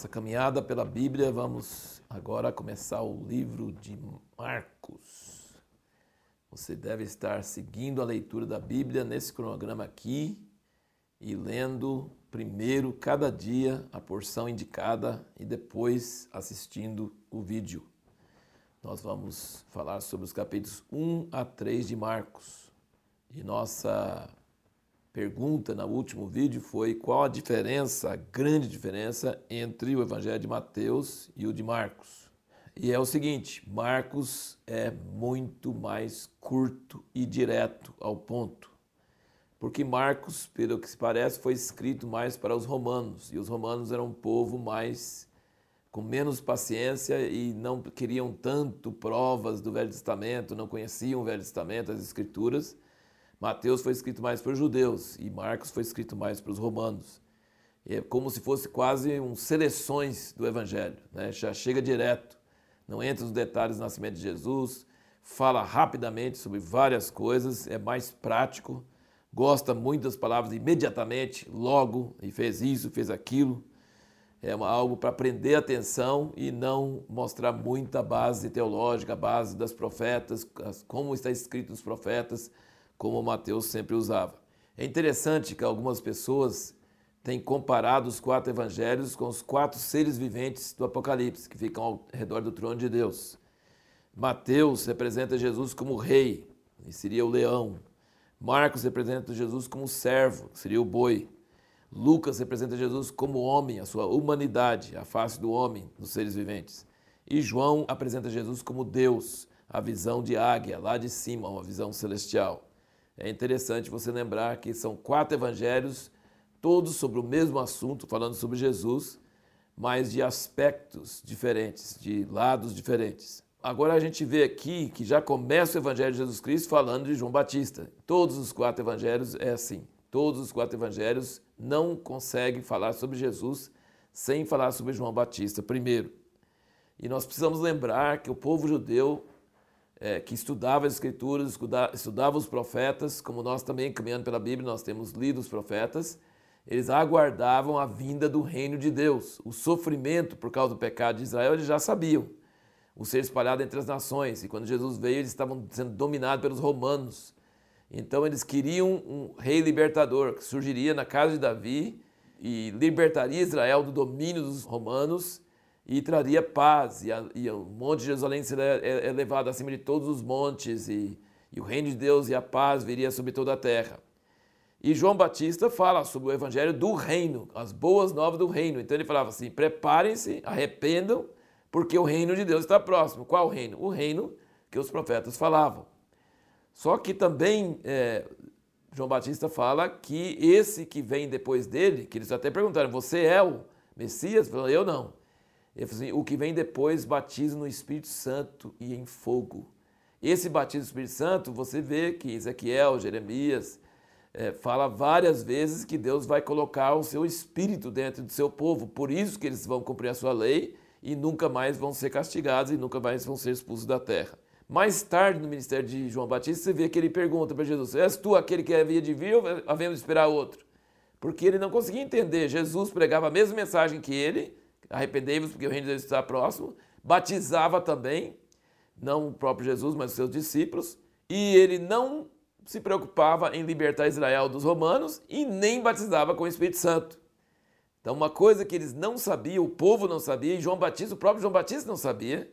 nossa caminhada pela Bíblia, vamos agora começar o livro de Marcos. Você deve estar seguindo a leitura da Bíblia nesse cronograma aqui e lendo primeiro cada dia a porção indicada e depois assistindo o vídeo. Nós vamos falar sobre os capítulos 1 a 3 de Marcos. E nossa pergunta no último vídeo foi qual a diferença, a grande diferença entre o Evangelho de Mateus e o de Marcos. E é o seguinte: Marcos é muito mais curto e direto ao ponto. Porque Marcos, pelo que se parece, foi escrito mais para os romanos, e os romanos eram um povo mais com menos paciência e não queriam tanto provas do Velho Testamento, não conheciam o Velho Testamento, as Escrituras. Mateus foi escrito mais para os judeus e Marcos foi escrito mais para os romanos. É como se fosse quase um seleções do Evangelho, né? já chega direto, não entra nos detalhes do nascimento de Jesus, fala rapidamente sobre várias coisas, é mais prático, gosta muito das palavras imediatamente, logo, e fez isso, fez aquilo. É algo para prender atenção e não mostrar muita base teológica, a base das profetas, como está escrito nos profetas, como Mateus sempre usava. É interessante que algumas pessoas têm comparado os quatro evangelhos com os quatro seres viventes do Apocalipse, que ficam ao redor do trono de Deus. Mateus representa Jesus como rei, e seria o leão. Marcos representa Jesus como servo, que seria o boi. Lucas representa Jesus como homem, a sua humanidade, a face do homem, dos seres viventes. E João apresenta Jesus como Deus, a visão de águia, lá de cima, uma visão celestial. É interessante você lembrar que são quatro evangelhos, todos sobre o mesmo assunto, falando sobre Jesus, mas de aspectos diferentes, de lados diferentes. Agora a gente vê aqui que já começa o Evangelho de Jesus Cristo falando de João Batista. Todos os quatro evangelhos é assim. Todos os quatro evangelhos não conseguem falar sobre Jesus sem falar sobre João Batista primeiro. E nós precisamos lembrar que o povo judeu é, que estudava as Escrituras, estudava os profetas, como nós também, caminhando pela Bíblia, nós temos lido os profetas, eles aguardavam a vinda do reino de Deus. O sofrimento por causa do pecado de Israel, eles já sabiam. O ser espalhado entre as nações. E quando Jesus veio, eles estavam sendo dominados pelos romanos. Então eles queriam um rei libertador que surgiria na casa de Davi e libertaria Israel do domínio dos romanos e traria paz, e, a, e, o monte de Jerusalém seria elevado é, é acima de todos os montes, e, e o reino de Deus e a paz viria sobre toda a terra. E João Batista fala sobre o evangelho do reino, as boas novas do reino. Então ele falava assim: preparem-se, arrependam, porque o reino de Deus está próximo. Qual reino? O reino que os profetas falavam. Só que também é, João Batista fala que esse que vem depois dele, que eles até perguntaram: você é o Messias? Ele falou: eu não. Ele falou assim, o que vem depois batiza no Espírito Santo e em fogo. Esse batismo no Espírito Santo, você vê que Ezequiel, Jeremias, é, fala várias vezes que Deus vai colocar o seu Espírito dentro do seu povo. Por isso que eles vão cumprir a sua lei e nunca mais vão ser castigados e nunca mais vão ser expulsos da terra. Mais tarde, no ministério de João Batista, você vê que ele pergunta para Jesus: És tu aquele que havia de vir ou havemos de esperar outro? Porque ele não conseguia entender. Jesus pregava a mesma mensagem que ele, arrependei-vos porque o reino de Deus está próximo, batizava também, não o próprio Jesus, mas os seus discípulos, e ele não se preocupava em libertar Israel dos romanos e nem batizava com o Espírito Santo. Então, uma coisa que eles não sabiam, o povo não sabia, e João Batista, o próprio João Batista não sabia,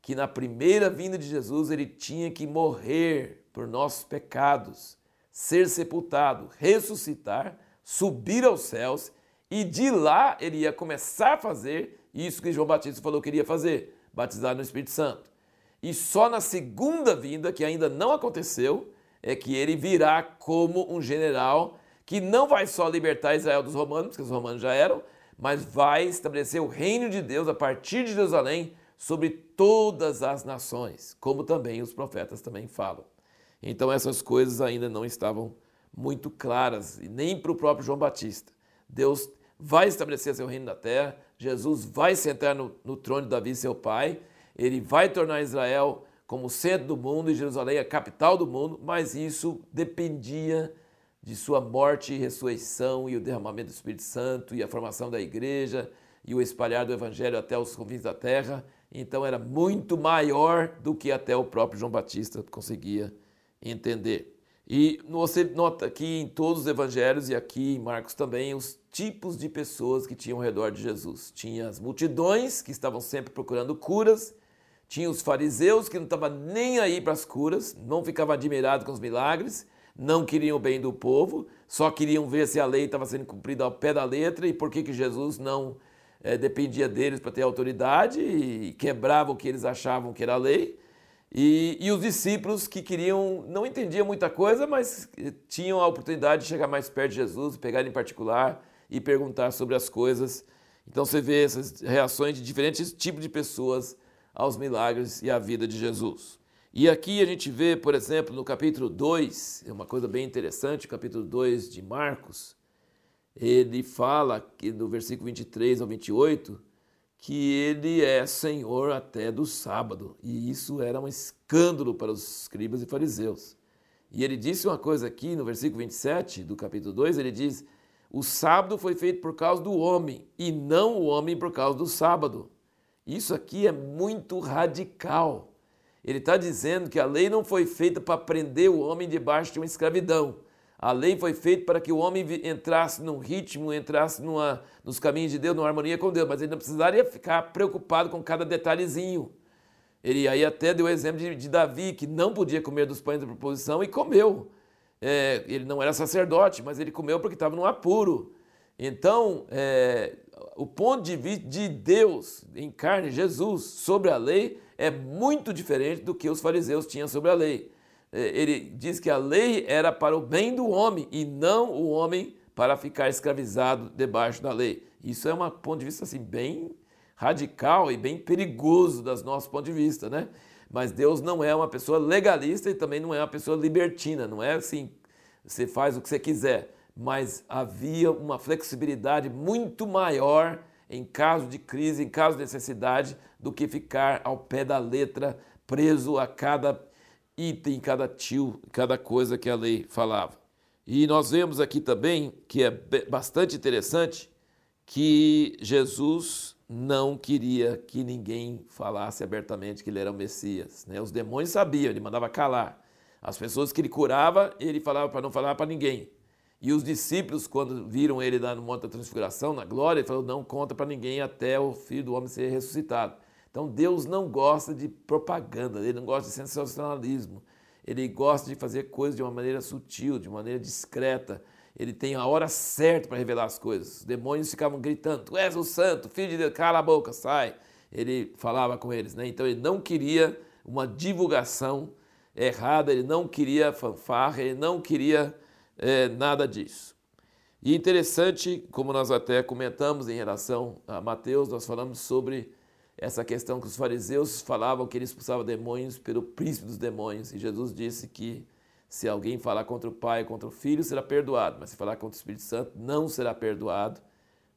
que na primeira vinda de Jesus ele tinha que morrer por nossos pecados, ser sepultado, ressuscitar, subir aos céus e de lá ele ia começar a fazer isso que João Batista falou que iria fazer, batizar no Espírito Santo. E só na segunda vinda, que ainda não aconteceu, é que ele virá como um general que não vai só libertar Israel dos romanos, porque os romanos já eram, mas vai estabelecer o reino de Deus a partir de Jerusalém sobre todas as nações, como também os profetas também falam. Então essas coisas ainda não estavam muito claras, nem para o próprio João Batista. Deus vai estabelecer seu reino na terra, Jesus vai sentar no, no trono de Davi, seu pai, ele vai tornar Israel como centro do mundo e Jerusalém a capital do mundo, mas isso dependia de sua morte e ressurreição e o derramamento do Espírito Santo e a formação da igreja e o espalhar do evangelho até os confins da terra. Então era muito maior do que até o próprio João Batista conseguia entender. E você nota aqui em todos os evangelhos e aqui em Marcos também os tipos de pessoas que tinham ao redor de Jesus. Tinha as multidões que estavam sempre procurando curas, tinha os fariseus que não estavam nem aí para as curas, não ficavam admirados com os milagres, não queriam o bem do povo, só queriam ver se a lei estava sendo cumprida ao pé da letra e por que, que Jesus não é, dependia deles para ter autoridade e quebrava o que eles achavam que era a lei. E, e, os discípulos que queriam, não entendiam muita coisa, mas tinham a oportunidade de chegar mais perto de Jesus, pegar em particular e perguntar sobre as coisas. Então você vê essas reações de diferentes tipos de pessoas aos milagres e à vida de Jesus. E aqui a gente vê, por exemplo, no capítulo 2, é uma coisa bem interessante, capítulo 2 de Marcos, ele fala que no versículo 23 ao 28 que ele é senhor até do sábado, e isso era um escândalo para os escribas e fariseus. E ele disse uma coisa aqui no versículo 27 do capítulo 2, ele diz: "O sábado foi feito por causa do homem, e não o homem por causa do sábado". Isso aqui é muito radical. Ele está dizendo que a lei não foi feita para prender o homem debaixo de uma escravidão. A lei foi feita para que o homem entrasse num ritmo, entrasse numa, nos caminhos de Deus, numa harmonia com Deus, mas ele não precisaria ficar preocupado com cada detalhezinho. Ele aí até deu o exemplo de, de Davi, que não podia comer dos pães da proposição e comeu. É, ele não era sacerdote, mas ele comeu porque estava num apuro. Então, é, o ponto de vista de Deus em carne, Jesus, sobre a lei, é muito diferente do que os fariseus tinham sobre a lei. É, ele diz que a lei era para o bem do homem e não o homem para ficar escravizado debaixo da lei. Isso é um ponto de vista assim bem radical e bem perigoso das nosso ponto de vista, né? Mas Deus não é uma pessoa legalista e também não é uma pessoa libertina, não é assim, você faz o que você quiser, mas havia uma flexibilidade muito maior em caso de crise, em caso de necessidade, do que ficar ao pé da letra, preso a cada item, cada tio, cada coisa que a lei falava. E nós vemos aqui também que é bastante interessante que Jesus não queria que ninguém falasse abertamente que ele era o Messias. Né? Os demônios sabiam, ele mandava calar. As pessoas que ele curava, ele falava para não falar para ninguém. E os discípulos, quando viram ele lá no Monte da Transfiguração, na glória, ele falou: Não conta para ninguém até o filho do homem ser ressuscitado. Então Deus não gosta de propaganda, ele não gosta de sensacionalismo, ele gosta de fazer coisas de uma maneira sutil, de maneira discreta. Ele tem a hora certa para revelar as coisas. Os demônios ficavam gritando: Tu és o santo, filho de Deus, cala a boca, sai. Ele falava com eles, né? Então ele não queria uma divulgação errada, ele não queria fanfarra, ele não queria é, nada disso. E interessante, como nós até comentamos em relação a Mateus, nós falamos sobre essa questão que os fariseus falavam que ele expulsava demônios pelo príncipe dos demônios, e Jesus disse que se alguém falar contra o Pai, contra o Filho, será perdoado, mas se falar contra o Espírito Santo, não será perdoado,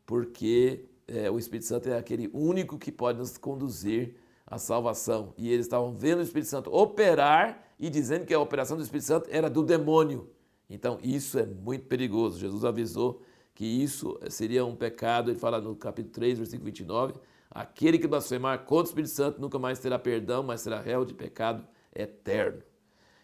porque é, o Espírito Santo é aquele único que pode nos conduzir à salvação. E eles estavam vendo o Espírito Santo operar e dizendo que a operação do Espírito Santo era do demônio. Então, isso é muito perigoso. Jesus avisou que isso seria um pecado. Ele fala no capítulo 3, versículo 29, Aquele que blasfemar contra o Espírito Santo nunca mais terá perdão, mas será réu de pecado eterno.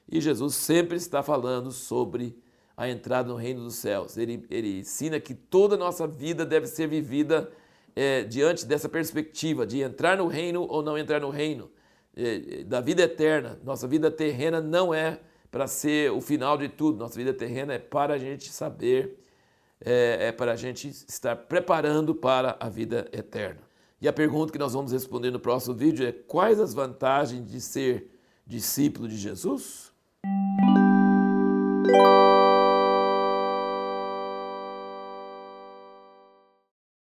E Jesus sempre está falando sobre a entrada no reino dos céus. Ele, ele ensina que toda a nossa vida deve ser vivida é, diante dessa perspectiva de entrar no reino ou não entrar no reino, é, da vida eterna. Nossa vida terrena não é para ser o final de tudo, nossa vida terrena é para a gente saber, é, é para a gente estar preparando para a vida eterna. E a pergunta que nós vamos responder no próximo vídeo é: quais as vantagens de ser discípulo de Jesus?